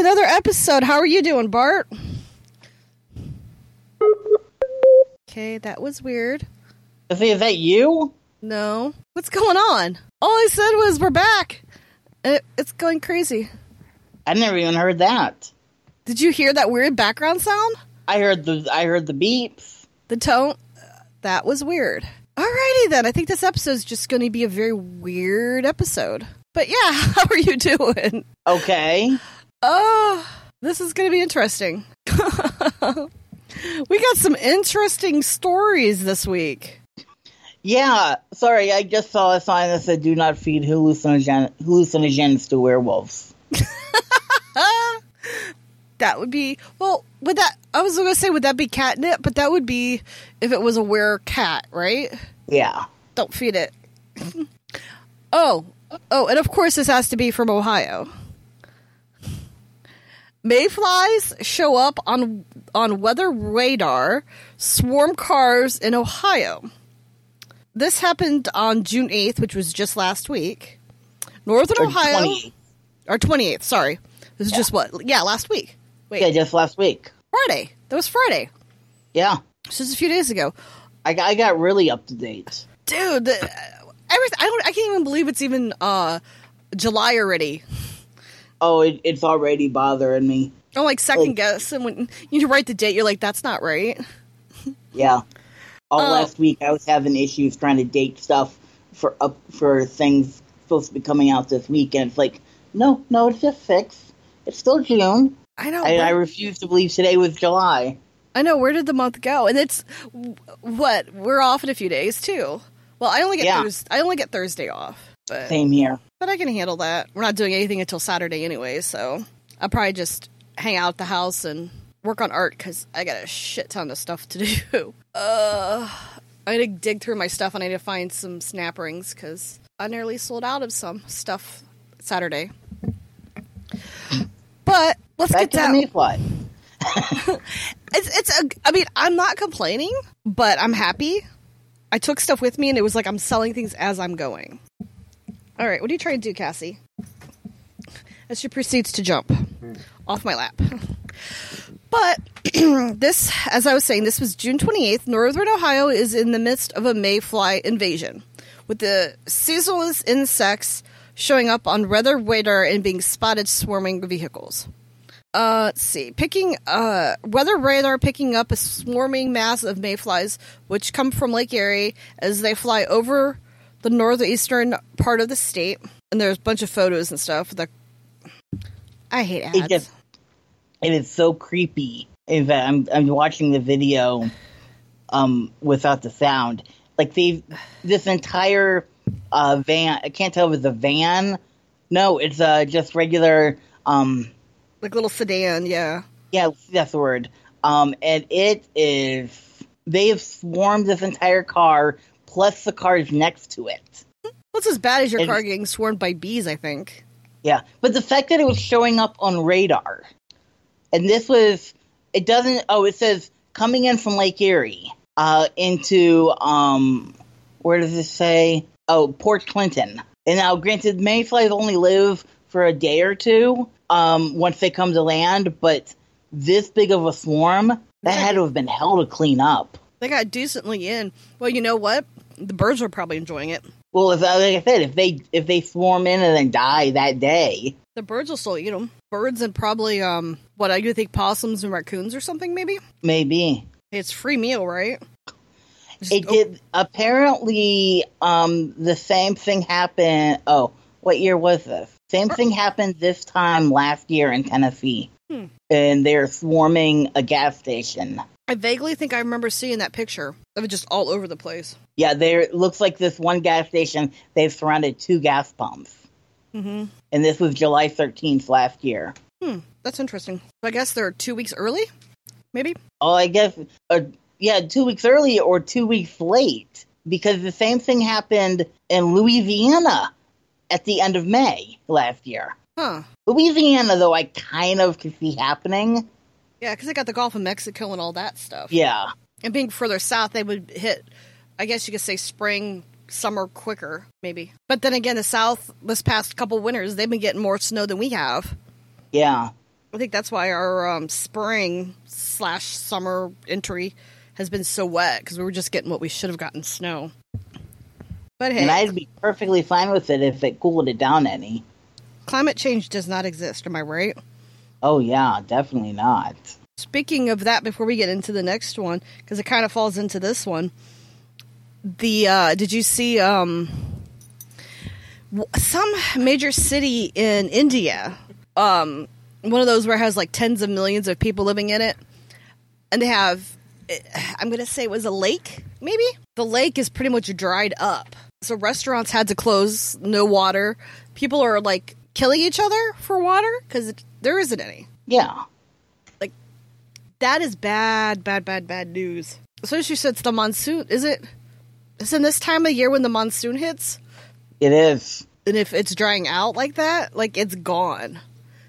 are back with another episode. How are you doing, Bart? Okay, that was weird. Is that you? No. What's going on? All I said was we're back. It, it's going crazy. I never even heard that. Did you hear that weird background sound? I heard the I heard the beeps. The tone. That was weird. Alrighty then. I think this episode is just going to be a very weird episode. But yeah, how are you doing? Okay. Oh, this is going to be interesting. we got some interesting stories this week. Yeah, sorry, I just saw a sign that said "Do not feed hallucinogen- hallucinogens to werewolves." that would be well. Would that? I was going to say, would that be catnip? But that would be if it was a were cat, right? Yeah. Don't feed it. oh, oh, and of course, this has to be from Ohio. Mayflies show up on on weather radar, swarm cars in Ohio. This happened on June 8th, which was just last week. Northern Or Ohio 28th. or 28th, sorry. This is just what? Yeah, last week. Wait, Yeah, just last week. Friday. That was Friday. Yeah, Just a few days ago. I, got- I got really up to date. Dude, the, everything, I don't I can't even believe it's even uh July already. Oh, it, it's already bothering me. I'm like second Like- guess, and when you write the date, you're like, "That's not right." Yeah. All Oh. last week, I was having issues trying to date stuff for up for things supposed to be coming out this week, and it's like, no, no, it's just six. It's still June. I know. I, I refuse to believe today was July. I know. Where did the month go? And it's what we're off in a few days too. Well, I only get Yeah. Thurs- I only get Thursday off, but Same here. But I can handle that. We're not doing anything until Saturday anyway, so I'll probably just hang out at the house and work on art because I got a shit ton of stuff to do. Uh, I need to dig through my stuff and I need to find some snap rings because I nearly sold out of some stuff Saturday. But let's Back get to the down. Mayfly. It's it's a. I mean, I'm not complaining, but I'm happy. I took stuff with me, and it was like I'm selling things as I'm going. All right, what are you trying to do, Cassie? As she proceeds to jump off my lap. But this, as I was saying, this was June 28th. Northern Ohio is in the midst of a mayfly invasion, with the seasonal insects showing up on weather radar and being spotted swarming vehicles. Uh, let's see. Picking uh, weather radar picking up a swarming mass of mayflies, which come from Lake Erie as they fly over the northeastern part of the state. And there's a bunch of photos and stuff. The I hate ads. It it is so creepy. In fact, I'm I'm watching the video um without the sound. Like they this entire uh van I can't tell if it's a van. No, it's uh just regular um like little sedan, yeah. yeah, that's the word. Um and it is they have swarmed this entire car plus the cars next to it. What's as bad as your And- car getting swarmed by bees? I think. Yeah, but the fact that it was showing up on radar, and this was, it doesn't. Oh, it says coming in from Lake Erie, uh, into um, where does it say? Oh, Port Clinton. And now, granted, mayflies only live for a day or two, um, once they come to land. But this big of a swarm, that had to have been hell to clean up. They got decently in. Well, you know what? The birds are probably enjoying it. Well, if, like I said, if they if they swarm in and then die that day, The birds will still eat them. Birds and probably um, what I do think possums and raccoons or something. Maybe maybe. it's free meal, right? Just It op- did apparently um the same thing happened oh, what year was this? Same thing happened this time last year in Tennessee. Hmm. And they're swarming a gas station. I vaguely think I remember seeing that picture of it just all over the place. Yeah, there looks like this one gas station they've surrounded two gas pumps. Mm-hmm. And this was July 13th last year. Hmm, that's interesting. I guess they're two weeks early, maybe. Oh, I guess uh, yeah, 2 weeks early or 2 weeks late because the same thing happened in Louisiana at the end of May last year. Huh? Louisiana, though, I kind of could see happening. Yeah, because they got the Gulf of Mexico and all that stuff. Yeah, And being further south, they would hit, I guess you could say spring, summer quicker, maybe. But then again, the south, this past couple winters, they've been getting more snow than we have. Yeah. I think that's why our um, spring slash summer entry has been so wet because we were just getting what we should have gotten snow. But hey, And I'd be perfectly fine with it if it cooled it down any. climate change does not exist. Am I right? Oh, yeah, definitely not. Speaking of that, before we get into the next one, because it kind of falls into this one, the uh, did you see um, some major city in India? Um, one of those where it has like tens of millions of people living in it, and they have. eh, I'm gonna say it was a lake. Maybe the lake is pretty much dried up, so restaurants had to close. No water. People are like killing each other for water because there isn't any Yeah. Like, that is bad, bad, bad, bad news. so Especially since the monsoon is it? Is in this time of year when the monsoon hits, It is. and if it's drying out like that, like it's gone.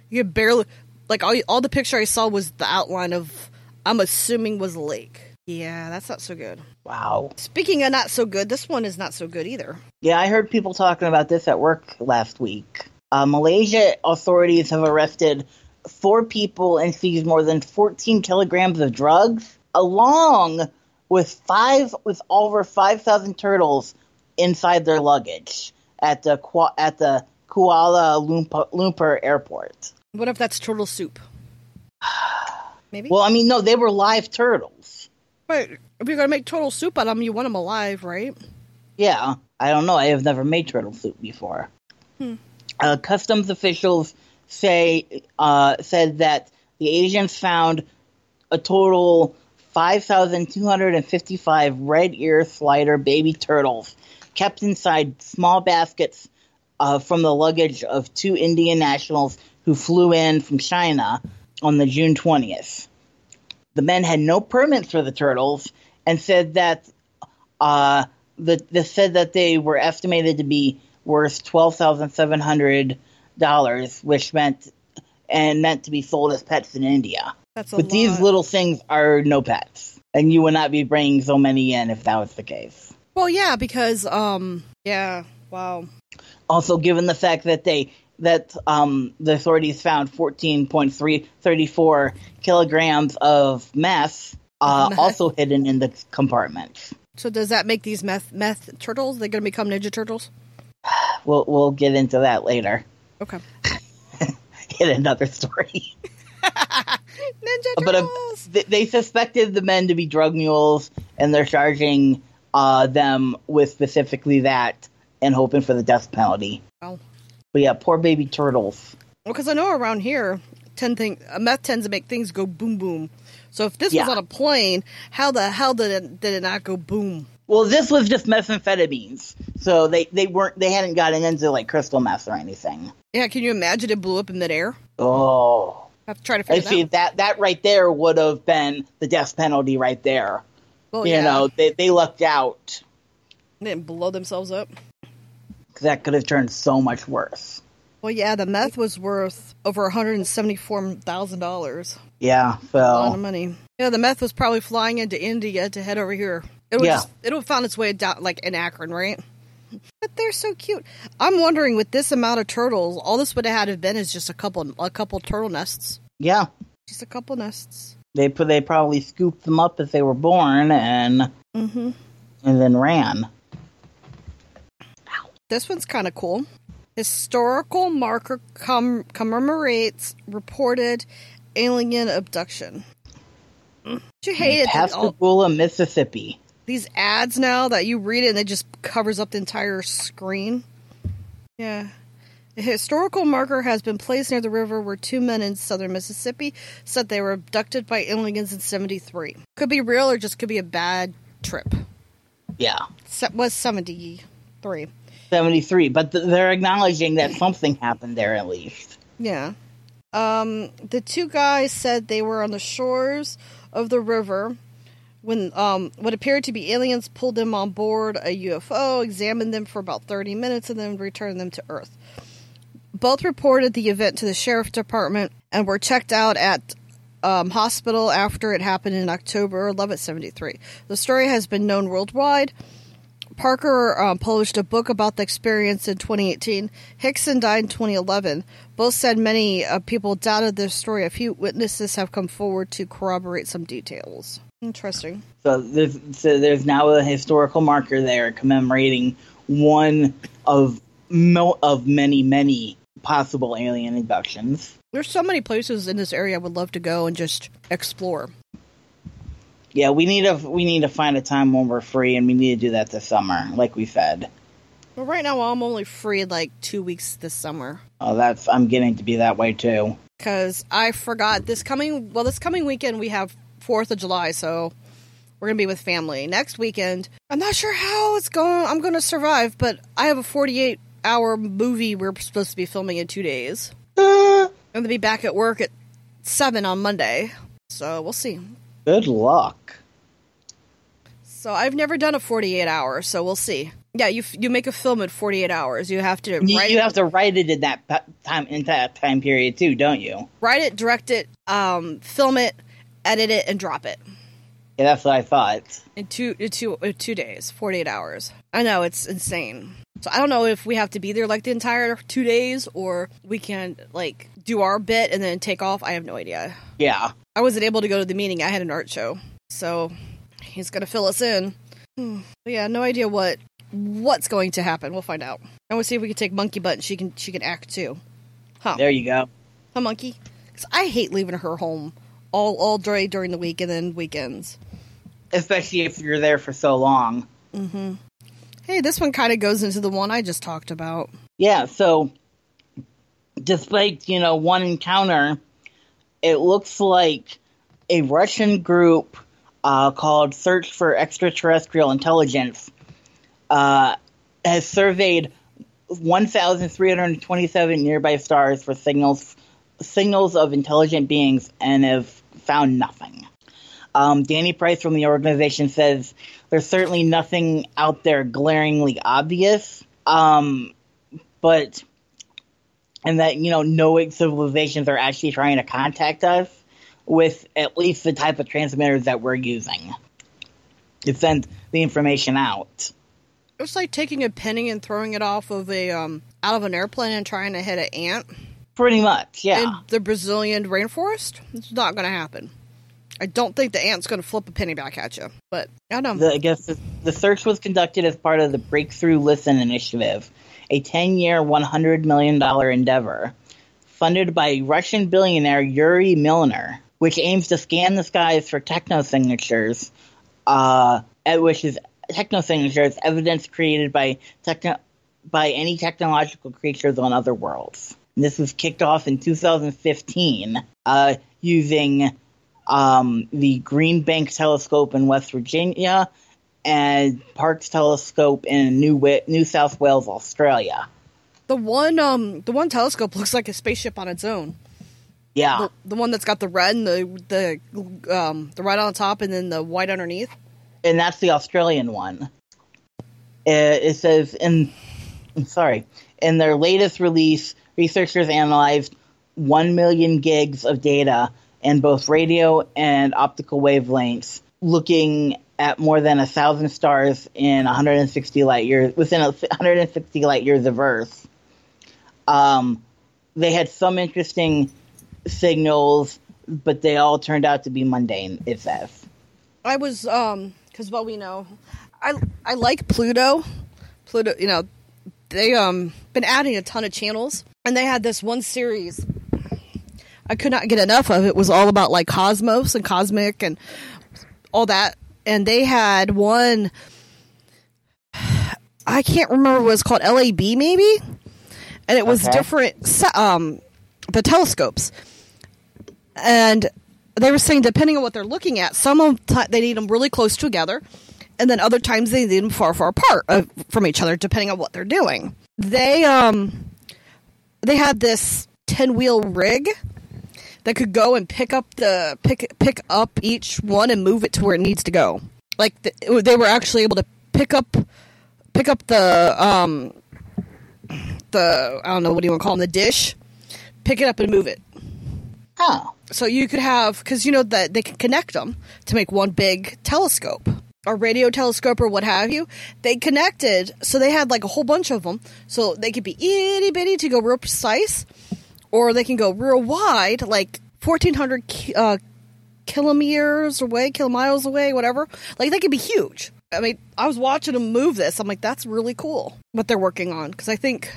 You barely like all all the picture I saw was the outline of. I'm assuming was a lake. Yeah, that's not so good. Wow. Speaking of not so good, this one is not so good either. Yeah, I heard people talking about this at work last week. Uh, Malaysia authorities have arrested four people and seized more than 14 kilograms of drugs, along with five with over 5,000 turtles inside their luggage at the at the Kuala Lumpur, Lumpur airport. What if that's turtle soup? Maybe. Well, I mean, no, they were live turtles. but if you're gonna make turtle soup out of them, you want them alive, right? Yeah, I don't know. I have never made turtle soup before. Uh, customs officials say uh, said that the agents found a total 5,255 red ear slider baby turtles kept inside small baskets uh, from the luggage of two Indian nationals who flew in from China on the June 20th. The men had no permits for the turtles and said that uh, the, the said that they were estimated to be worth twelve thousand seven hundred dollars, which meant and meant to be sold as pets in India. That's a But lot. these little things are no pets, and you would not be bringing so many in if that was the case. Well, yeah, because um, yeah, wow. Also, given the fact that they that um, the authorities found fourteen point three thirty four kilograms of meth, uh, Meth. also hidden in the compartment. So does that make these meth meth turtles? They're gonna become Ninja Turtles? We'll we'll get into that later Okay. in another story. Ninja but uh, Turtles. th- they suspected the men to be drug mules, and they're charging uh, them with specifically that, and hoping for the death penalty. Wow. But yeah, poor baby turtles. Well, because I know around here, ten thing meth tends to make things go boom boom. So if this Yeah. was on a plane, how the hell did it did it not go boom? Well, this was just methamphetamines, so they they weren't they hadn't gotten into like crystal meth or anything. Yeah, can you imagine it blew up in midair? Oh, have to try to I figure see that. out. that that right there would have been the death penalty right there. Well, you yeah, know, they they lucked out. they didn't blow themselves up. that could have turned so much worse. Well, yeah, the meth was worth over one hundred and seventy four thousand dollars. Yeah, A lot of money. Yeah, the meth was probably flying into India to head over here. It would Yeah. just, it would have found its way down like in Akron, right? But they're so cute. I'm wondering with this amount of turtles, all this would have had to have been is just a couple a couple turtle nests. yeah, Just a couple nests. they put they probably scooped them up as they were born and Mm-hmm. and then ran. This one's kind of cool. Historical marker com- commemorates reported alien abduction. You hate it. that all- Pascagoula, Mississippi. These ads now that you read it and it just covers up the entire screen. Yeah. A historical marker has been placed near the river where two men in southern Mississippi said they were abducted by aliens in 73. Could be real or just could be a bad trip. Yeah, Se- was 73. seventy three. But th- they're acknowledging that something happened there at least. Yeah. Um, the two guys said they were on the shores of the river when um, what appeared to be aliens pulled them on board a UFO, examined them for about 30 minutes, and then returned them to Earth. Both reported the event to the sheriff's department and were checked out at um, hospital after it happened in October 11th, 73. The story has been known worldwide. Parker um, published a book about the experience in 2018. Hickson died in 2011. Both said many uh, people doubted their story. A few witnesses have come forward to corroborate some details. Interesting. So there's so there's now a historical marker there commemorating one of mo- of many many possible alien abductions. There's so many places in this area I would love to go and just explore. Yeah, we need to we need to find a time when we're free, and we need to do that this summer, like we said. But right now, I'm only free like two weeks this summer Oh, that's I'm getting to be that way too. because I forgot this coming. Well, this coming weekend we have Fourth of July, so we're gonna be with family. Next weekend, I'm not sure how it's going. I'm gonna survive, but I have a 48 hour movie we're supposed to be filming in two days. Uh, I'm gonna be back at work at seven on Monday, so we'll see. good luck. So I've never done a 48 hour, so we'll see. Yeah, you f- you make a film in 48 hours. You have to You, write you it, have to write it in that time in that time period too, don't you? write it, direct it, um, film it, edit it, and drop it Yeah, that's what I thought. in two in two in two days, 48 hours. I know it's insane. So I don't know if we have to be there like the entire two days, or we can like do our bit and then take off. I have no idea. Yeah. I wasn't able to go to the meeting. I had an art show, so he's gonna fill us in. Hmm. But yeah, no idea what what's going to happen. We'll find out. And we'll see if we can take Monkey Butt and she can she can act too. Huh? There you go. Huh, Monkey? 'Cause I hate leaving her home all all day during the week and then weekends. Especially if you're there for so long. Hey, this one kind of goes into the one I just talked about. Yeah, so despite, you know, one encounter, it looks like a Russian group uh, called Search for Extraterrestrial Intelligence uh, has surveyed 1,327 nearby stars for signals signals of intelligent beings and have found nothing. Um, Danny Price from the organization says there's certainly nothing out there glaringly obvious, um, but and that you know no civilizations are actually trying to contact us with at least the type of transmitters that we're using to send the information out. It's like taking a penny and throwing it off of a um out of an airplane and trying to hit an ant Pretty much, yeah. in the Brazilian rainforest. It's not going to happen. I don't think the ant's going to flip a penny back at you, but I don't know. The, I guess the, the search was conducted as part of the Breakthrough Listen initiative, a 10 year, $100 million endeavor funded by Russian billionaire Yuri Milner, which aims to scan the skies for technosignatures, uh, which is techno signatures, evidence created by techno- by any technological creatures on other worlds. And this was kicked off in 2015 uh, using um, the Green Bank Telescope in West Virginia and Parkes Telescope in New New South Wales, Australia. The one um the one telescope looks like a spaceship on its own. Yeah, The, the one that's got the red and the the um the red on the top and then the white underneath. and that's the Australian one. It, it says in, I'm sorry, in their latest release, researchers analyzed 1 million gigs of data in both radio and optical wavelengths, looking at more than a thousand stars in 160 light years within 160 light years of Earth. Um, they had some interesting signals, but they all turned out to be mundane. It says. I was um because well we know I I like Pluto. Pluto, you know, they um been adding a ton of channels and they had this one series I could not get enough of. It was all about like cosmos and cosmic and all that. And they had one I can't remember what it was called LAB maybe. And it was Okay. different um the telescopes. And they were saying depending on what they're looking at, some of the they need them really close together, and then other times they need them far, far apart uh, from each other, depending on what they're doing. They um they had this ten wheel rig that could go and pick up the pick pick up each one and move it to where it needs to go. Like the, they were actually able to pick up pick up the um the I don't know what do you want to call them the dish, pick it up and move it. Oh, so you could have because you know that they can connect them to make one big telescope or radio telescope or what have you. They connected, so they had like a whole bunch of them, so they could be itty bitty to go real precise, or they can go real wide, like fourteen hundred uh, kilometers away, kilomiles away, whatever. Like they could be huge. I mean, I was watching them move this. I'm like, that's really cool what they're working on because I think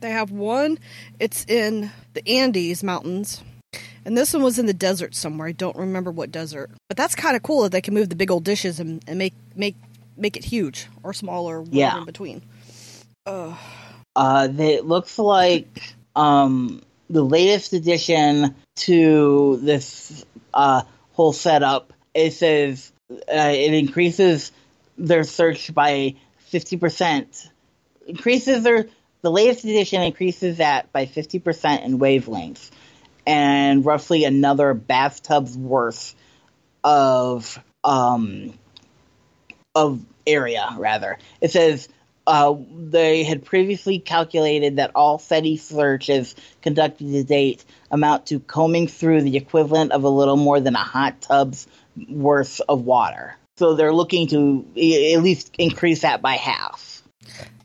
they have one. It's in the Andes mountains. And this one was in the desert somewhere. I don't remember what desert. But that's kind of cool that they can move the big old dishes and, and make make make it huge or smaller Yeah. in between. Ugh. Uh, they- it looks like um, the latest addition to this uh, whole setup. It says uh, it increases their search by fifty percent. Increases their the latest edition increases that by fifty percent in wavelength, and roughly another bathtub's worth of um of area rather. It says uh, they had previously calculated that all SETI searches conducted to date amount to combing through the equivalent of a little more than a hot tub's worth of water. So they're looking to at least increase that by half.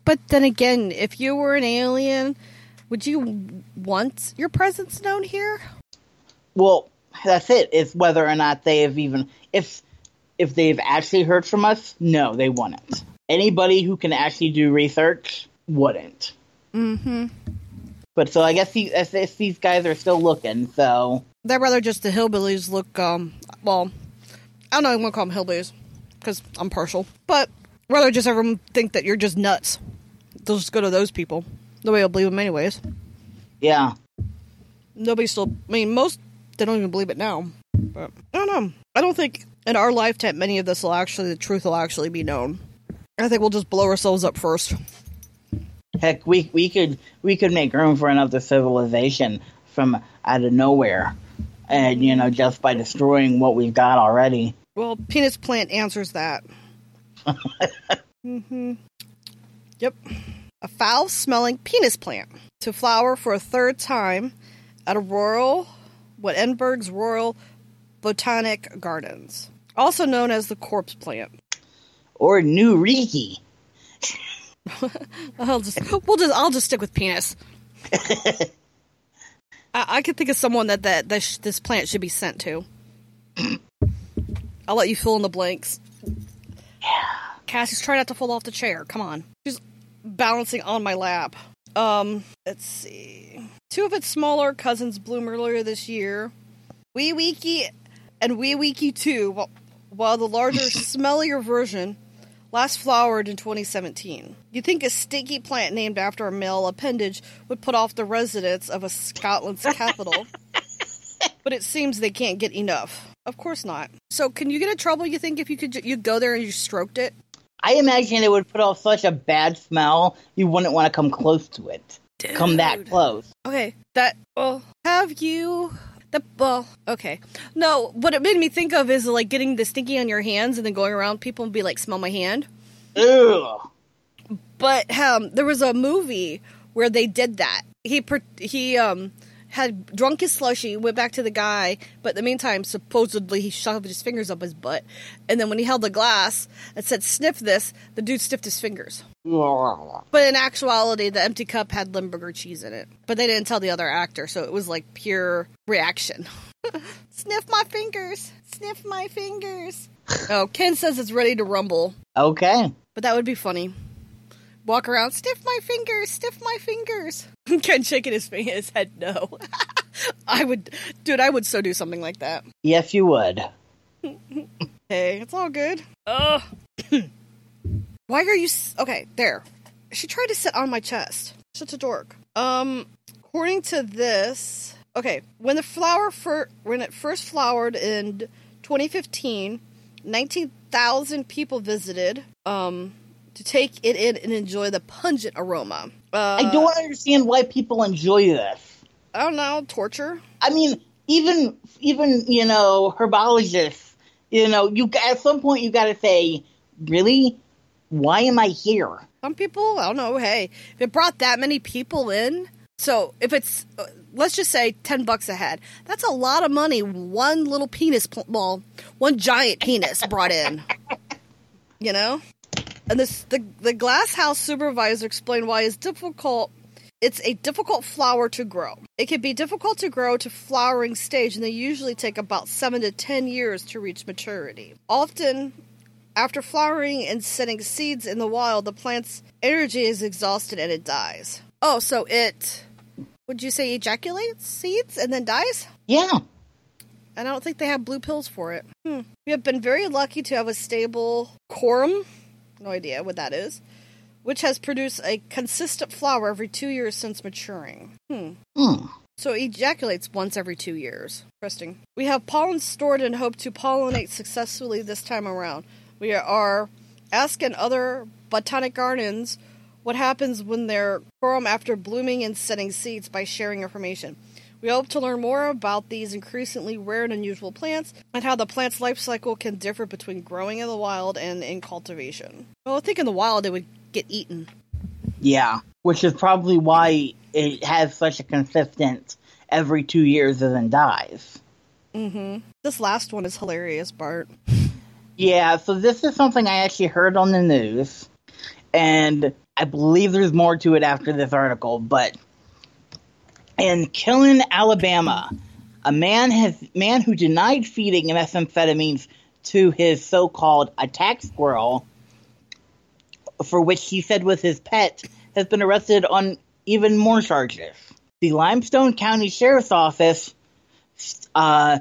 But then again, if you were an alien, would you want your presence known here? Well, that's it. It's whether or not they have even if if they've actually heard from us. No, they wouldn't. Anybody who can actually do research wouldn't. Mm-hmm. But so I guess, he, I guess these guys are still looking. So They'd rather just the hillbillies look, um, well, I don't know, I'm gonna call them hillbillies because I'm partial, but rather just everyone think that you're just nuts. They'll just go to those people. Nobody will believe them anyways. yeah, Nobody still, I mean, most, they don't even believe it now. But I don't know. I don't think in our lifetime many of this will actually, the truth will actually be known. I think we'll just blow ourselves up first. heck, we we could we could make room for another civilization from out of nowhere, and you know just by destroying what we've got already. Well, penis plant answers that. mm-hmm. Yep. A foul smelling penis plant to flower for a third time at a royal, what Edinburgh's Royal Botanic Gardens, also known as the corpse plant. Or New Reekie. I'll just, we'll just, I'll just stick with penis. I, I could think of someone that that this, this plant should be sent to. I'll let you fill in the blanks. Yeah. Cassie's trying not to fall off the chair. Come on, she's balancing on my lap. Um, let's see. Two of its smaller cousins bloom earlier this year. Wee Wiki and Wee Wiki 2, while, while the larger, smellier version last flowered in 2017. You'd think a stinky plant named after a male appendage would put off the residents of a Scotland's capital, but it seems they can't get enough. Of course not. So, can you get in trouble? You think if you could, you go there and you stroked it? I imagine it would put off such a bad smell you wouldn't want to come close to it. Come that close. Okay, that. Well, have you? The well, okay. No, what it made me think of is like getting the stinky on your hands and then going around people and be like, "Smell my hand." Ugh. But um, there was a movie where they did that. He per- he um had drunk his slushy, went back to the guy, but in the meantime, supposedly he shoved his fingers up his butt, and then when he held the glass and said "sniff this," the dude sniffed his fingers. But in actuality, the empty cup had Limburger cheese in it. But they didn't tell the other actor, so it was like pure reaction. Sniff my fingers. Sniff my fingers. oh, Ken says it's ready to rumble. Okay. But that would be funny. Walk around, stiff my fingers, stiff my fingers. Ken shaking his, his head no. I would, dude, I would so do something like that. Yes, you would. Hey, it's all good. Ugh. Why are you s- okay? There. She tried to sit on my chest. Such a dork. Um, according to this, okay, when the flower fir- when it first flowered in 2015, 19,000 people visited um to take it in and enjoy the pungent aroma. Uh, I don't understand why people enjoy this. I don't know, torture. I mean, even even you know herbologists, you know, you at some point you got to say, really, why am I here? Some people, I don't know. Hey, if it brought that many people in, so if it's, uh, let's just say ten bucks a head, that's a lot of money. One little penis, pl- well, one giant penis brought in. You know? And this the the glass house supervisor explained why it's difficult it's a difficult flower to grow. It can be difficult to grow to flowering stage and they usually take about 7 to 10 years to reach maturity. Often after flowering and setting seeds in the wild, the plant's energy is exhausted and it dies. Oh, so it would you say ejaculates seeds and then dies? Yeah. And I don't think they have blue pills for it. Hmm. We have been very lucky to have a stable corum, no idea what that is, which has produced a consistent flower every two years since maturing. Hmm. Hmm. So it ejaculates once every two years. Interesting. We have pollen stored and hope to pollinate successfully this time around. We are asking other botanic gardens what happens when they're corum after blooming and setting seeds by sharing information. We hope to learn more about these increasingly rare and unusual plants and how the plant's life cycle can differ between growing in the wild and in cultivation. Well, I think in the wild it would get eaten. Yeah. Which is probably why it has such a consistent every two years and then dies. Mm-hmm. This last one is hilarious, Bart. Yeah, so this is something I actually heard on the news, and I believe there's more to it after this article, but in Killen, Alabama, a man has man who denied feeding methamphetamines to his so-called attack squirrel, for which he said was his pet, has been arrested on even more charges. The Limestone County Sheriff's Office uh,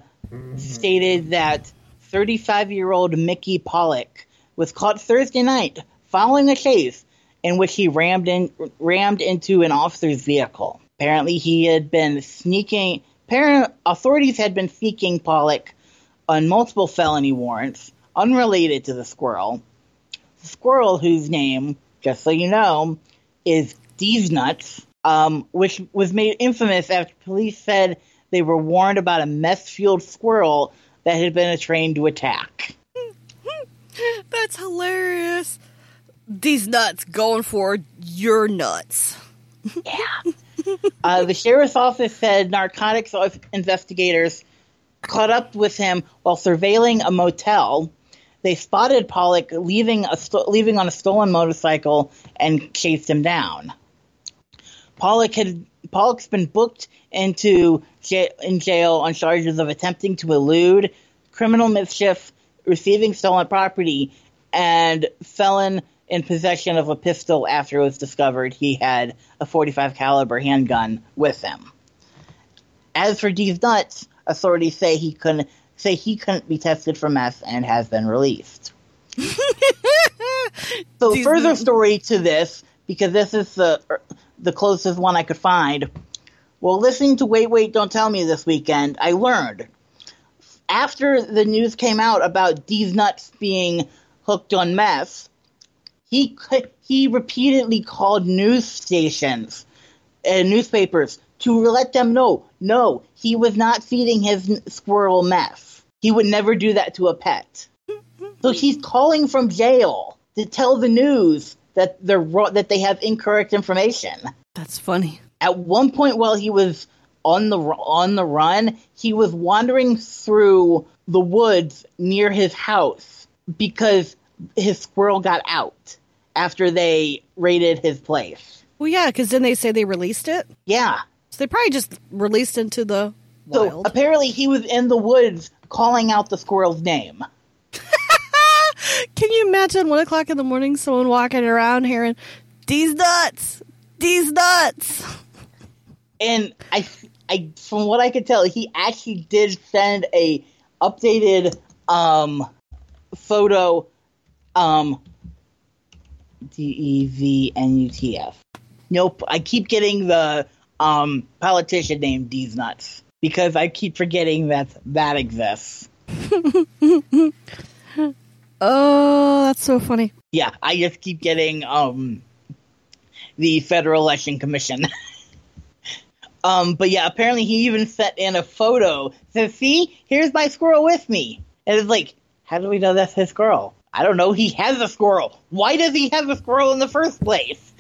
stated that 35-year-old Mickey Pollock was caught Thursday night following a chase in which he rammed in rammed into an officer's vehicle. Apparently, he had been sneaking. Apparent authorities had been seeking Pollock on multiple felony warrants unrelated to the squirrel. The squirrel, whose name, just so you know, is These Nuts, um, which was made infamous after police said they were warned about a meth-fueled squirrel that had been trained to attack. That's hilarious. These nuts going for your nuts. Yeah. Uh, the sheriff's office said narcotics investigators caught up with him while surveilling a motel. They spotted Pollock leaving a leaving on a stolen motorcycle and chased him down. Pollock had Pollock's been booked into j- in jail on charges of attempting to elude, criminal mischief, receiving stolen property, and felon in possession of a pistol after it was discovered he had a 45 caliber handgun with him. As for Deez Nuts, authorities say he couldn't say he couldn't be tested for meth and has been released. so These further story to this, because this is the the closest one I could find. Well, listening to Wait Wait Don't Tell Me this weekend, I learned after the news came out about Deez Nuts being hooked on meth, he c- he repeatedly called news stations and newspapers to let them know no, he was not feeding his squirrel mess. He would never do that to a pet. So he's calling from jail to tell the news that they're that they have incorrect information. That's funny. At one point, while he was on the on the run, he was wandering through the woods near his house because his squirrel got out after they raided his place. Well, yeah, because then they say they released it. Yeah. So they probably just released into the So wild. apparently he was in the woods calling out the squirrel's name. Can you imagine one o'clock in the morning, someone walking around hearing these nuts, these nuts? And I, I, from what I could tell, he actually did send a updated um photo, um, D E V N U T F. Nope, I keep getting the um politician named Deez Nuts because I keep forgetting that that exists. Oh, that's so funny. Yeah, I just keep getting um the Federal Election Commission. um, but yeah, apparently he even sent in a photo. Says, "See, here's my squirrel with me." And it's like, how do we know that's his squirrel? I don't know. He has a squirrel. Why does he have a squirrel in the first place?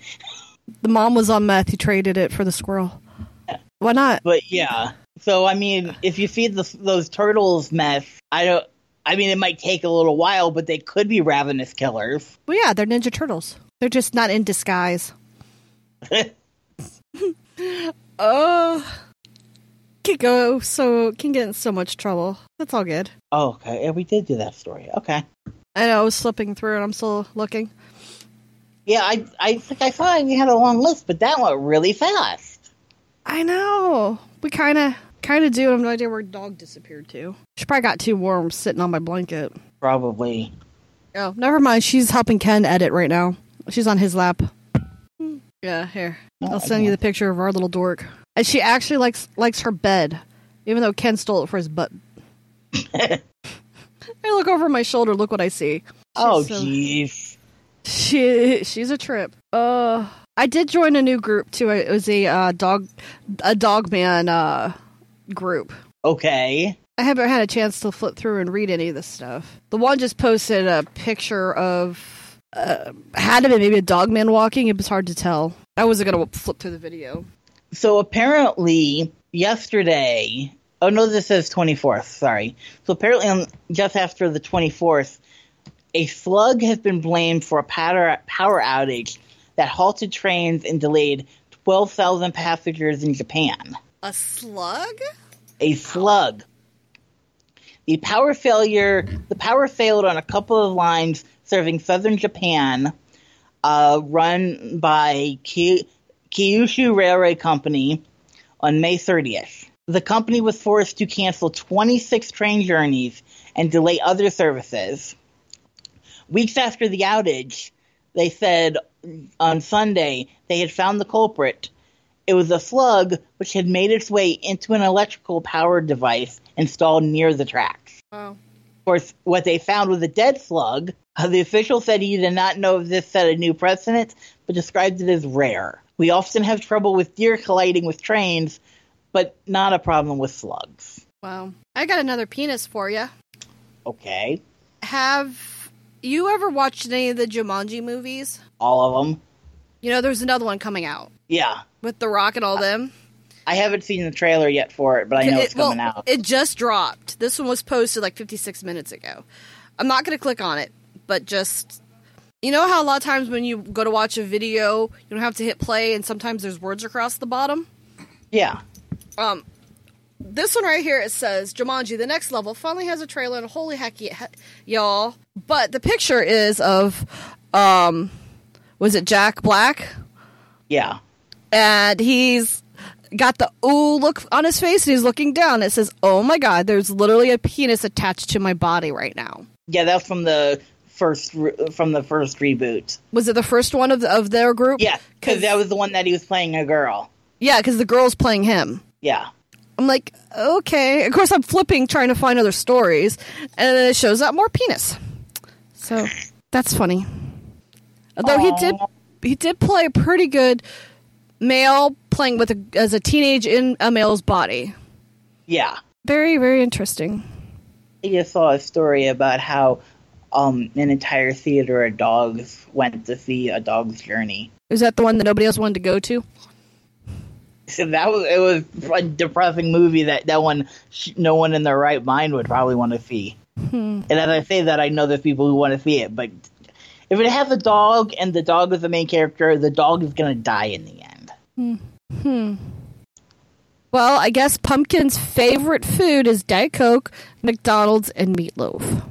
The mom was on meth. He traded it for the squirrel. Why not? But yeah, so I mean, if you feed the, those turtles meth, I don't. I mean, it might take a little while, but they could be ravenous killers. Well, yeah, they're Ninja Turtles. They're just not in disguise. Oh, can go so can get in so much trouble. That's all good. oh, okay. Yeah, we did do that story. Okay. I know I was slipping through and I'm still looking. Yeah, I I think I thought we had a long list, but that went really fast. I know. We kind of kind of do. I have no idea where dog disappeared to. She probably got too warm sitting on my blanket. Probably. Oh, never mind. She's helping Ken edit right now. She's on his lap. Yeah, here. Oh, I'll send you the picture of our little dork. And she actually likes likes her bed, even though Ken stole it for his butt. I look over my shoulder. Look what I see. oh, so- jeez. She she's a trip. Uh, I did join a new group too. It was a uh, dog a dog man uh, group. Okay. I haven't had a chance to flip through and read any of this stuff. The one just posted a picture of uh, had to be maybe a dog man walking. It was hard to tell. I wasn't gonna flip through the video. So apparently, yesterday. Oh no, this says twenty fourth. Sorry. So apparently, on just after the twenty fourth, a slug has been blamed for a power power outage that halted trains and delayed twelve thousand passengers in Japan. A slug? a slug. The power failure, the power failed on a couple of lines serving southern Japan, uh, run by Ki- Kyushu Railway Company on May 30th. The company was forced to cancel 26 train journeys and delay other services. Weeks after the outage, they said on Sunday they had found the culprit. It was a slug which had made its way into an electrical powered device installed near the tracks. Oh. Of course, what they found was a dead slug. Uh, the official said he did not know if this set a new precedent, but described it as rare. We often have trouble with deer colliding with trains, but not a problem with slugs. Wow. I got another penis for you. Okay, Have you ever watched any of the Jumanji movies? all of them. You know, there's another one coming out Yeah, with The Rock and all them. I haven't seen the trailer yet for it, but I know it's It- well, coming out. It just dropped. This one was posted like 56 minutes ago. I'm not going to click on it, but just you know how a lot of times when you go to watch a video, you don't have to hit play, and sometimes there's words across the bottom. yeah, Um, this one right here it says Jumanji: The Next Level finally has a trailer, and holy heck, y'all! But the picture is of um, was it Jack Black? yeah. and he's got the ooh look on his face and he's looking down. It says, "Oh my god, there's literally a penis attached to my body right now." Yeah, that's from the first from the first reboot. Was it the first one of the, of their group? Yeah, because that was the one that he was playing a girl. yeah, because the girl's playing him. Yeah, I'm like, okay. Of course, I'm flipping trying to find other stories, and then it shows up more penis. So that's funny. Although he did, he did play a pretty good male playing with a, as a teenage in a male's body. yeah. Very, very interesting. I just saw a story about how um, an entire theater of dogs went to see a dog's journey. Is that the one that nobody else wanted to go to? So that was it was a depressing movie that that one sh- no one in their right mind would probably want to see. And as I say that, I know there's people who want to see it, but if it has a dog and the dog is the main character, the dog is gonna die in the end. Hmm. Well, I guess Pumpkin's favorite food is Diet Coke, McDonald's, and meatloaf.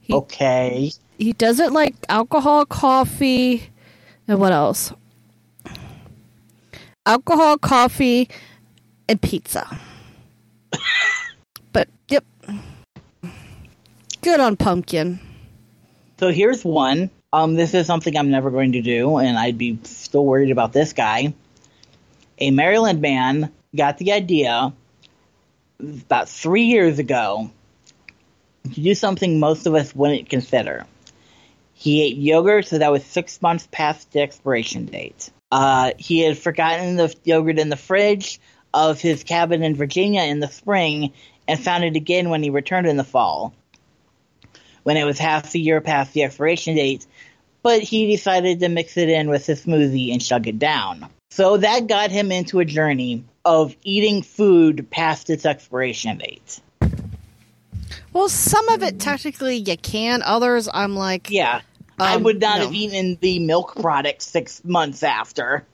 He Okay. he doesn't like alcohol, coffee, and what else? Alcohol, coffee, and pizza. but yep, good on Pumpkin. So here's one. Um, this is something I'm never going to do, and I'd be still worried about this guy. A Maryland man got the idea about three years ago to do something most of us wouldn't consider. He ate yogurt so that was six months past the expiration date. Uh, he had forgotten the yogurt in the fridge of his cabin in Virginia in the spring and found it again when he returned in the fall when it was half a year past the expiration date, but he decided to mix it in with his smoothie and chug it down. So that got him into a journey of eating food past its expiration date. Well, some of it technically you can. Others, I'm like, Yeah. I Um, would not no. have eaten the milk product six months after.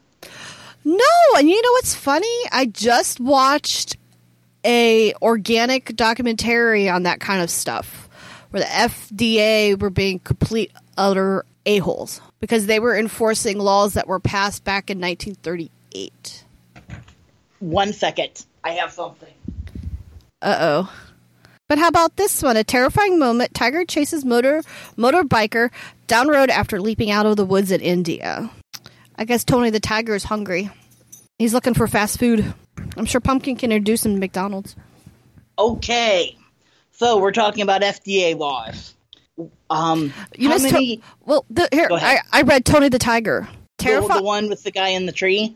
no. And you know what's funny? I just watched a organic documentary on that kind of stuff, where the FDA were being complete utter a holes because they were enforcing laws that were passed back in 1938. One second. I have something. Uh oh. But how about this one? A terrifying moment. Tiger chases motor motorbiker down road after leaping out of the woods in India. I guess Tony the Tiger is hungry. He's looking for fast food. I'm sure Pumpkin can introduce him to McDonald's. Okay. So we're talking about FDA laws. Um, You missed many? To- well, the, here I. I read Tony the Tiger. the, the one with the guy in the tree?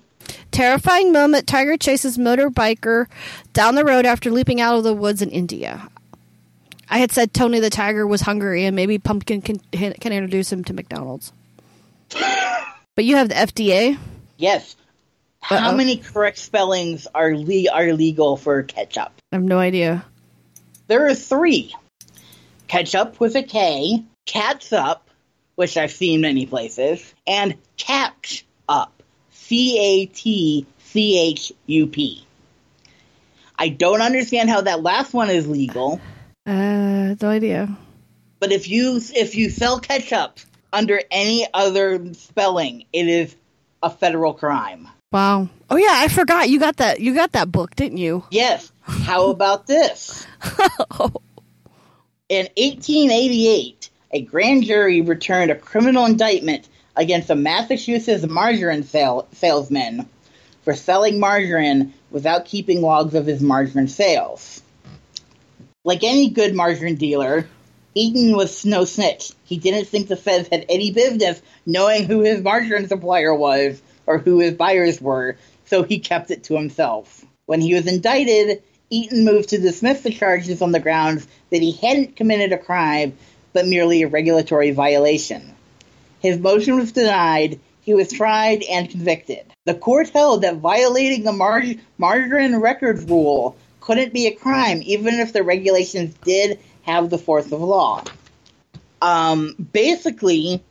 terrifying moment. Tiger chases motorbiker down the road after leaping out of the woods in India. I had said Tony the Tiger was hungry, and maybe Pumpkin can can introduce him to McDonald's. But you have the FDA. Yes. How Uh-oh. many correct spellings are le- are legal for ketchup? I have no idea. There are three. Ketchup with a K, catsup, which I've seen many places, and catch up. C A T C H U P. I don't understand how that last one is legal, Uh, no idea. but if you if you sell ketchup under any other spelling, it is a federal crime. Wow. Oh yeah, I forgot you got that. You got that book, didn't you? Yes. How about this? In 1888, a grand jury returned a criminal indictment against a Massachusetts margarine sale- salesman for selling margarine without keeping logs of his margarine sales. Like any good margarine dealer, Eaton was no snitch. He didn't think the feds had any business knowing who his margarine supplier was or who his buyers were, so he kept it to himself. When he was indicted, Eaton moved to dismiss the charges on the grounds that he hadn't committed a crime, but merely a regulatory violation. His motion was denied. He was tried and convicted. The court held that violating the mar- margarine records rule couldn't be a crime, even if the regulations did have the force of law. Um, basically,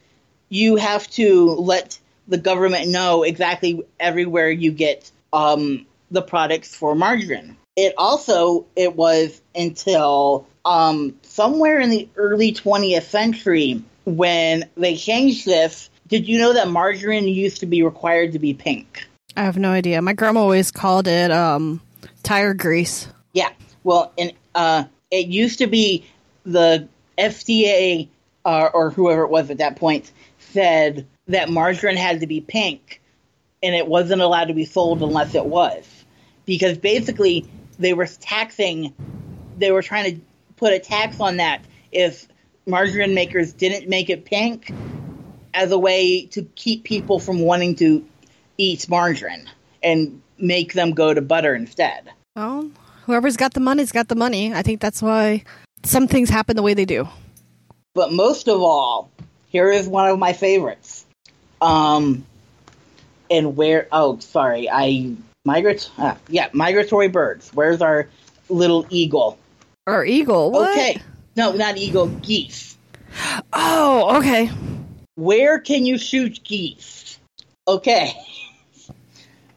you have to let the government know exactly everywhere you get um, the products for margarine. It also it was until um, somewhere in the early 20th century when they changed this. Did you know that margarine used to be required to be pink? I have no idea. My grandma always called it um, tire grease. Yeah. Well, and uh, it used to be the FDA uh, or whoever it was at that point said that margarine had to be pink, and it wasn't allowed to be sold unless it was, because basically they were taxing, they were trying to put a tax on that if margarine makers didn't make it pink as a way to keep people from wanting to eat margarine and make them go to butter instead. Well, whoever's got the money's got the money. I think that's why some things happen the way they do. But most of all, here is one of my favorites. Um, and where? Oh, sorry, I migrat. Uh, yeah, migratory birds. Where's our little eagle? Our eagle. What? Okay, no, not eagle. Geese. Oh, okay. Where can you shoot geese? Okay.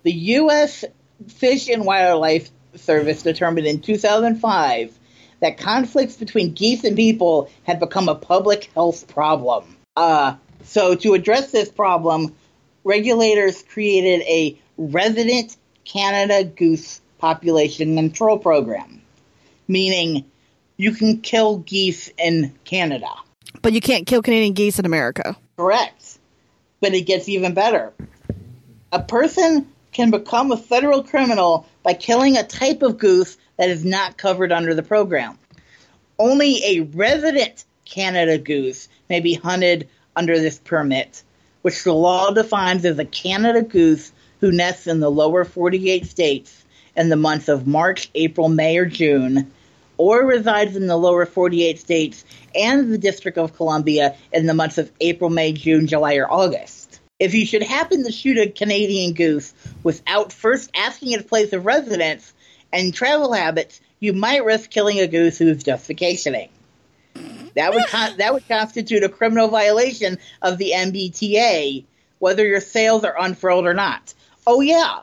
The U.S. Fish and Wildlife Service determined in 2005 that conflicts between geese and people had become a public health problem. Uh, so, to address this problem, regulators created a resident Canada goose population control program, meaning you can kill geese in Canada. But you can't kill Canadian geese in America. Correct. But it gets even better. A person can become a federal criminal by killing a type of goose that is not covered under the program. Only a resident Canada goose may be hunted under this permit, which the law defines as a Canada goose who nests in the lower 48 states in the months of March, April, May, or June, or resides in the lower 48 states and the District of Columbia in the months of April, May, June, July, or August. If you should happen to shoot a Canadian goose without first asking its place of residence and travel habits, you might risk killing a goose who's just vacationing. That would con- that would constitute a criminal violation of the MBTA, whether your sails are unfurled or not. Oh yeah,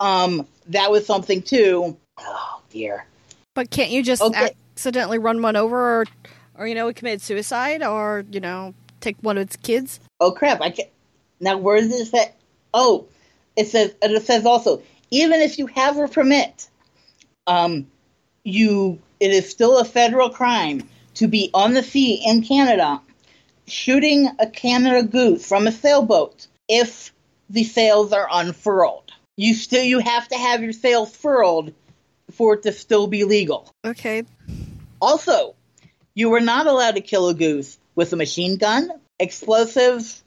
um, that was something too. Oh dear. But can't you just Okay. accidentally run one over, or, or you know, commit suicide, or you know, take one of its kids? Oh crap! I can Now where does it say? Oh, it says and it says also even if you have a permit, um, you it is still a federal crime to be on the sea in Canada shooting a Canada goose from a sailboat if the sails are unfurled. You still you have to have your sails furled for it to still be legal. Okay. Also, you were not allowed to kill a goose with a machine gun, explosives,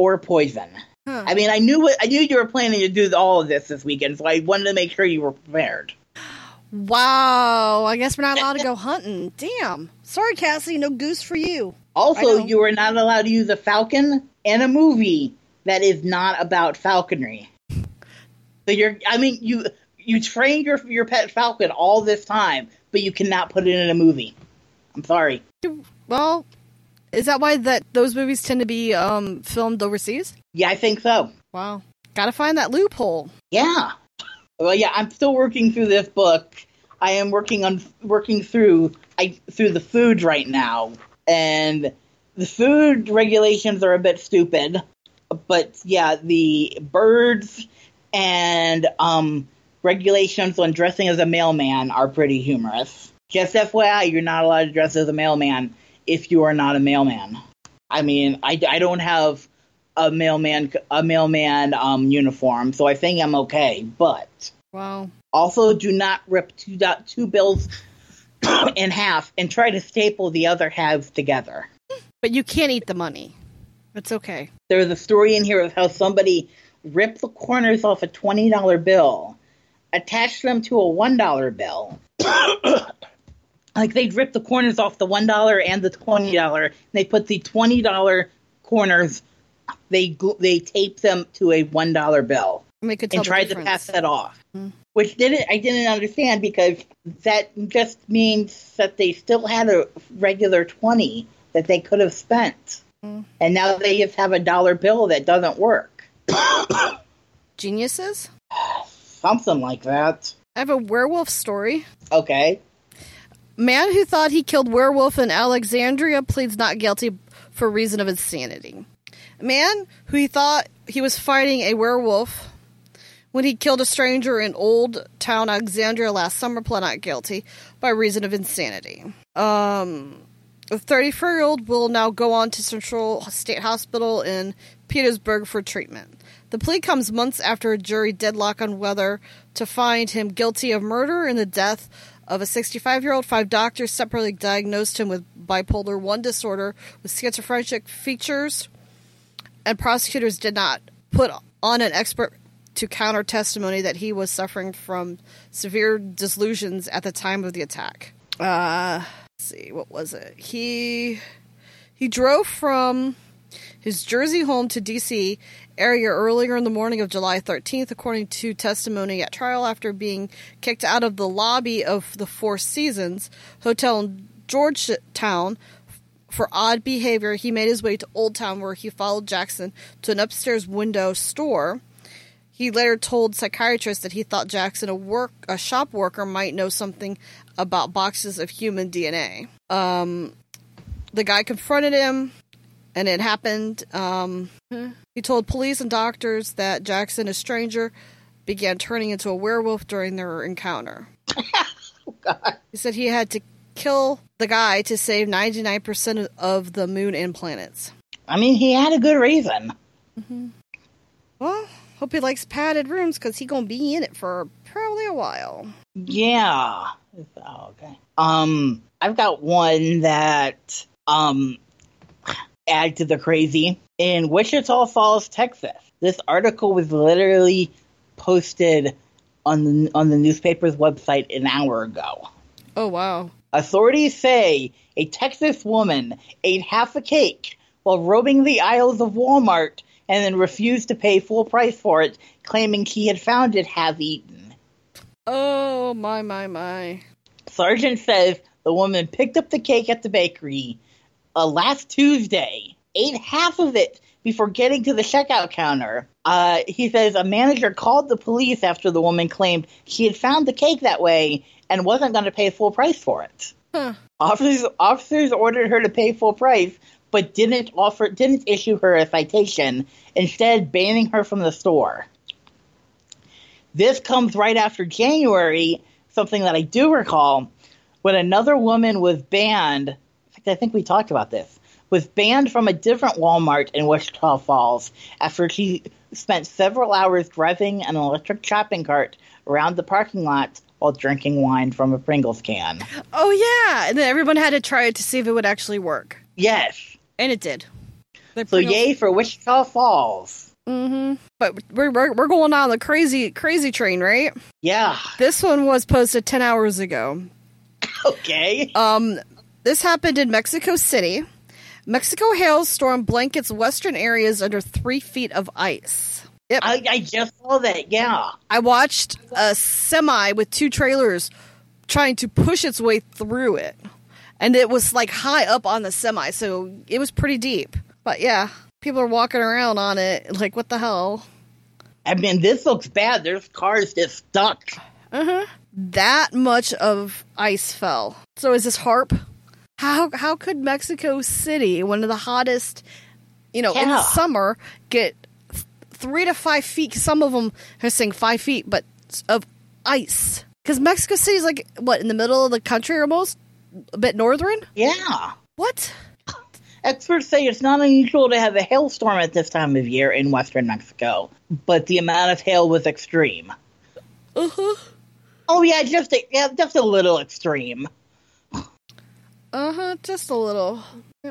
or poison. Huh. I mean, I knew what I knew you were planning to do all of this this weekend, so I wanted to make sure you were prepared. Wow. I guess we're not allowed to go hunting. Damn. Sorry, Cassie. No goose for you. Also, you are not allowed to use a falcon in a movie that is not about falconry. So you're, I mean, you you trained your your pet falcon all this time, but you cannot put it in a movie. I'm sorry. Well, is that why that those movies tend to be um, filmed overseas? Yeah, I think so. Wow. Gotta find that loophole. Yeah. Well, yeah, I'm still working through this book. I am working on working through I through the food right now, and the food regulations are a bit stupid. But yeah, the birds and um, regulations on dressing as a mailman are pretty humorous. Just FYI, you're not allowed to dress as a mailman if you are not a mailman. I mean, I, I don't have a mailman a mailman um, uniform, so I think I'm okay. But Wow. also, do not rip two dot two bills in half and try to staple the other halves together. But you can't eat the money. It's okay. There's a story in here of how somebody ripped the corners off a twenty dollar bill, attached them to a one dollar bill. Like they'd rip the corners off the one dollar and the twenty dollar, they put the twenty dollar corners. They they taped them to a one dollar bill. And we could tell and tried to pass that off. Mhm. Which didn't I didn't understand because that just means that they still had a regular twenty that they could have spent, Mm. and now they just have a dollar bill that doesn't work. Geniuses? Something like that. I have a werewolf story. Okay. Man who thought he killed werewolf in Alexandria pleads not guilty for reason of insanity. Man who he thought he was fighting a werewolf when he killed a stranger in Old Town Alexandria last summer pled not guilty by reason of insanity. Um, a 34 year old will now go on to Central State Hospital in Petersburg for treatment. The plea comes months after a jury deadlock on whether to find him guilty of murder in the death of a 65 year old. Five doctors separately diagnosed him with bipolar 1 disorder with schizophrenic features, and prosecutors did not put on an expert to counter testimony that he was suffering from severe delusions at the time of the attack. Uh, see, what was it? He he drove from his Jersey home to D.C. area earlier in the morning of July 13th, according to testimony at trial after being kicked out of the lobby of the Four Seasons Hotel in Georgetown for odd behavior. He made his way to Old Town, where he followed Jackson to an upstairs window store. He later told psychiatrists that he thought Jackson, a work a shop worker, might know something about boxes of human DNA. Um, the guy confronted him, and it happened. Um, he told police and doctors that Jackson, a stranger, began turning into a werewolf during their encounter. God. He said he had to kill the guy to save 99% of the moon and planets. I mean, he had a good reason. Mm-hmm. Well, hope he likes padded rooms because he gonna be in it for probably a while. Yeah. Oh, okay. Um, I've got one that um add to the crazy in Wichita Falls, Texas. This article was literally posted on the on the newspaper's website an hour ago. Oh wow! Authorities say a Texas woman ate half a cake while roaming the aisles of Walmart and then refused to pay full price for it, claiming she had found it half eaten. Oh my my my. Sergeant says the woman picked up the cake at the bakery uh, last Tuesday, ate half of it before getting to the checkout counter. Uh, he says a manager called the police after the woman claimed she had found the cake that way and wasn't going to pay full price for it. Huh. Officers officers ordered her to pay full price, but didn't offer didn't issue her a citation, instead banning her from the store. This comes right after January, something that I do recall, when another woman was banned. Fact, I think we talked about this. Was banned from a different Walmart in Wichita Falls after she spent several hours driving an electric shopping cart around the parking lot while drinking wine from a Pringles can. Oh yeah, and then everyone had to try it to see if it would actually work, Yes. and it did. The So yay for Wichita Falls. Mm-hmm. But we're, we're we're going on the crazy crazy train, right? Yeah. This one was posted ten hours ago. Okay. Um, this happened in Mexico City. Mexico hailstorm blankets western areas under three feet of ice. Yep. I, I just saw that. Yeah. I watched a semi with two trailers trying to push its way through it. And it was like high up on the semi, so it was pretty deep. But yeah, people are walking around on it like, what the hell? I mean, this looks bad. There's cars just stuck. Uh huh. That much of ice fell. So is this HAARP? How how could Mexico City, one of the hottest, you know, in the summer, get three to five feet? Some of them are saying five feet, but of ice. Because Mexico City is like what in the middle of the country, almost a bit northern. Yeah. What? Experts say it's not unusual to have a hailstorm at this time of year in western Mexico, but the amount of hail was extreme. Uh huh. Oh yeah, just a, yeah, just a little extreme. Uh huh. Just a little.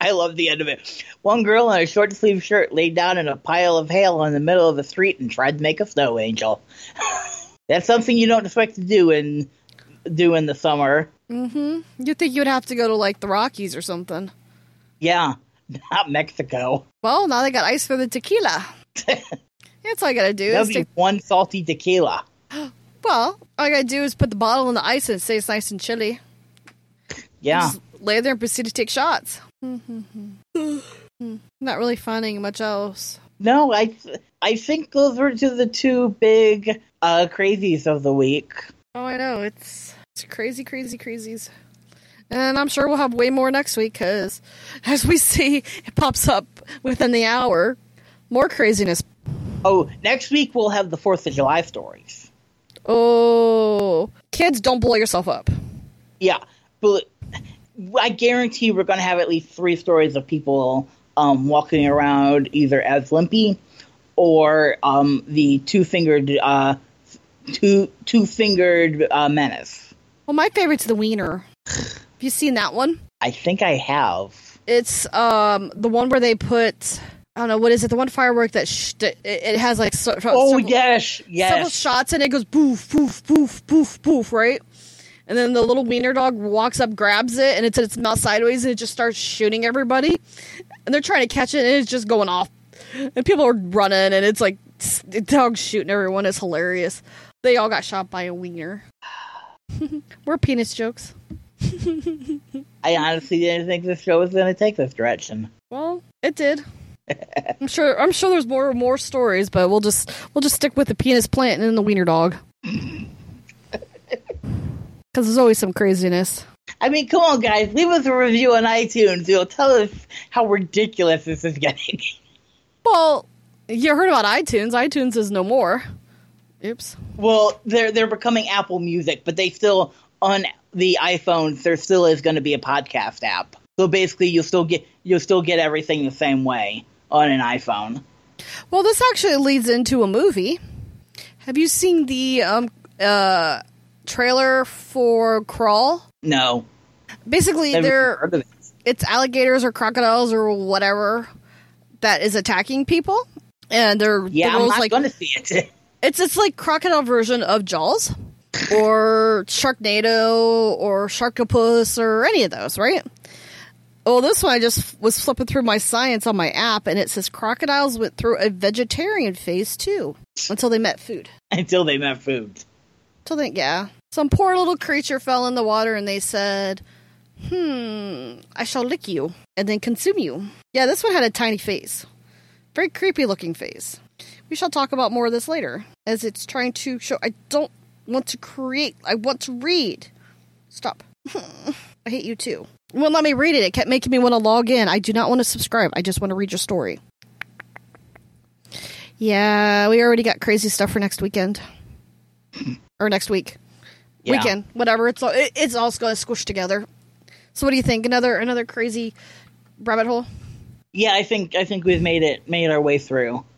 I love the end of it. One girl in a short sleeve shirt laid down in a pile of hail in the middle of the street and tried to make a snow angel. That's something you don't expect to do in do in the summer. Mm-hmm. You'd think you'd have to go to like the Rockies or something. Yeah, not Mexico. Well, now they got ice for the tequila. That's all I gotta do. That'd Is be take, one salty tequila. well, all I gotta do is put the bottle in the ice and it stays nice and chilly. Yeah. Just lay there and proceed to take shots. Not really finding much else. No, I th- I think those were to the two big uh crazies of the week. Oh, I know it's it's crazy, crazy, crazies. And I'm sure we'll have way more next week because, as we see, it pops up within the hour. More craziness. Oh, next week we'll have the Fourth of July stories. Oh, kids, don't blow yourself up. Yeah, but I guarantee we're going to have at least three stories of people um, walking around either as Limpy or um, the two fingered uh, two two fingered uh, menace. Well, my favorite's the wiener. Have you seen that one? I think I have. It's um the one where they put I don't know what is it the one firework that sh- it, it has like so, Oh several, yes, several yes. shots and it goes poof poof poof poof poof right, and then the little wiener dog walks up, grabs it, and it's in its mouth sideways, and it just starts shooting everybody, and they're trying to catch it, and it's just going off, and people are running, and it's like the dog's shooting everyone. It's hilarious. They all got shot by a wiener. We're penis jokes. I honestly didn't think this show was going to take this direction. Well, it did. I'm sure. I'm sure there's more more stories, but we'll just we'll just stick with the penis plant and then the wiener dog. Because there's always some craziness. I mean, come on, guys, leave us a review on iTunes. You'll tell us how ridiculous this is getting. Well, you heard about iTunes. iTunes is no more. Oops. Well, they're they're becoming Apple Music, but they still on the iPhones there still is going to be a podcast app. So basically, you'll still get you'll still get everything the same way on an iPhone. Well, this actually leads into a movie. Have you seen the um uh trailer for Crawl? No, Basically, never they're it. it's alligators or crocodiles or whatever that is attacking people, and they're Yeah, the I'm not like going to see it. It's it's like crocodile version of Jaws, or Sharknado, or Sharktopus, or any of those, right? Well, this one I just was flipping through my science on my app, and it says crocodiles went through a vegetarian phase too until they met food. Until they met food. So then, yeah, some poor little creature fell in the water, and they said, "Hmm, I shall lick you and then consume you." Yeah, this one had a tiny face, very creepy looking face. We shall talk about more of this later, as it's trying to show. I don't want to create. I want to read. Stop. I hate you too. Well, let me read it. It kept making me want to log in. I do not want to subscribe. I just want to read your story. Yeah, we already got crazy stuff for next weekend or next week, Yeah. weekend, whatever. It's all it, it's all going to squish together. So, what do you think? Another another crazy rabbit hole? Yeah, I think I think we've made it made our way through.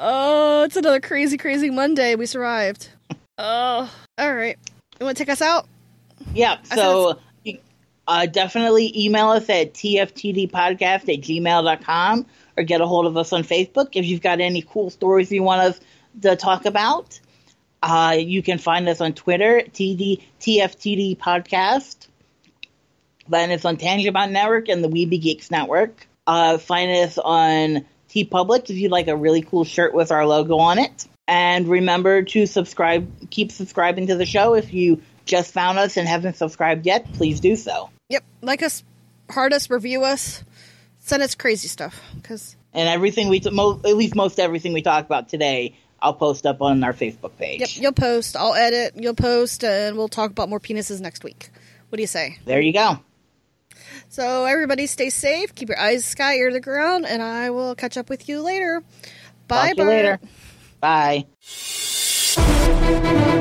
Oh, it's another crazy, crazy Monday. We survived. Oh, all right. You want to take us out? Yeah, so uh, definitely email us at tftdpodcast at gmail.com or get a hold of us on Facebook if you've got any cool stories you want us to talk about. Uh, you can find us on Twitter, TD, TFTD Podcast. Find us on Tangibout Network and the Weeby Geeks Network. Uh, find us on TeePublic if you'd like a really cool shirt with our logo on it. And remember to subscribe, keep subscribing to the show. If you just found us and haven't subscribed yet, please do so. Yep. Like us, heart us, review us, send us crazy stuff. Because And everything we, mo- at least most everything we talk about today, I'll post up on our Facebook page. yep, you'll post. I'll edit. You'll post, and we'll talk about more penises next week. What do you say? There you go. So everybody, stay safe. Keep your eyes sky, ear to the ground, and I will catch up with you later. Bye Talk to you bye. later. Bye.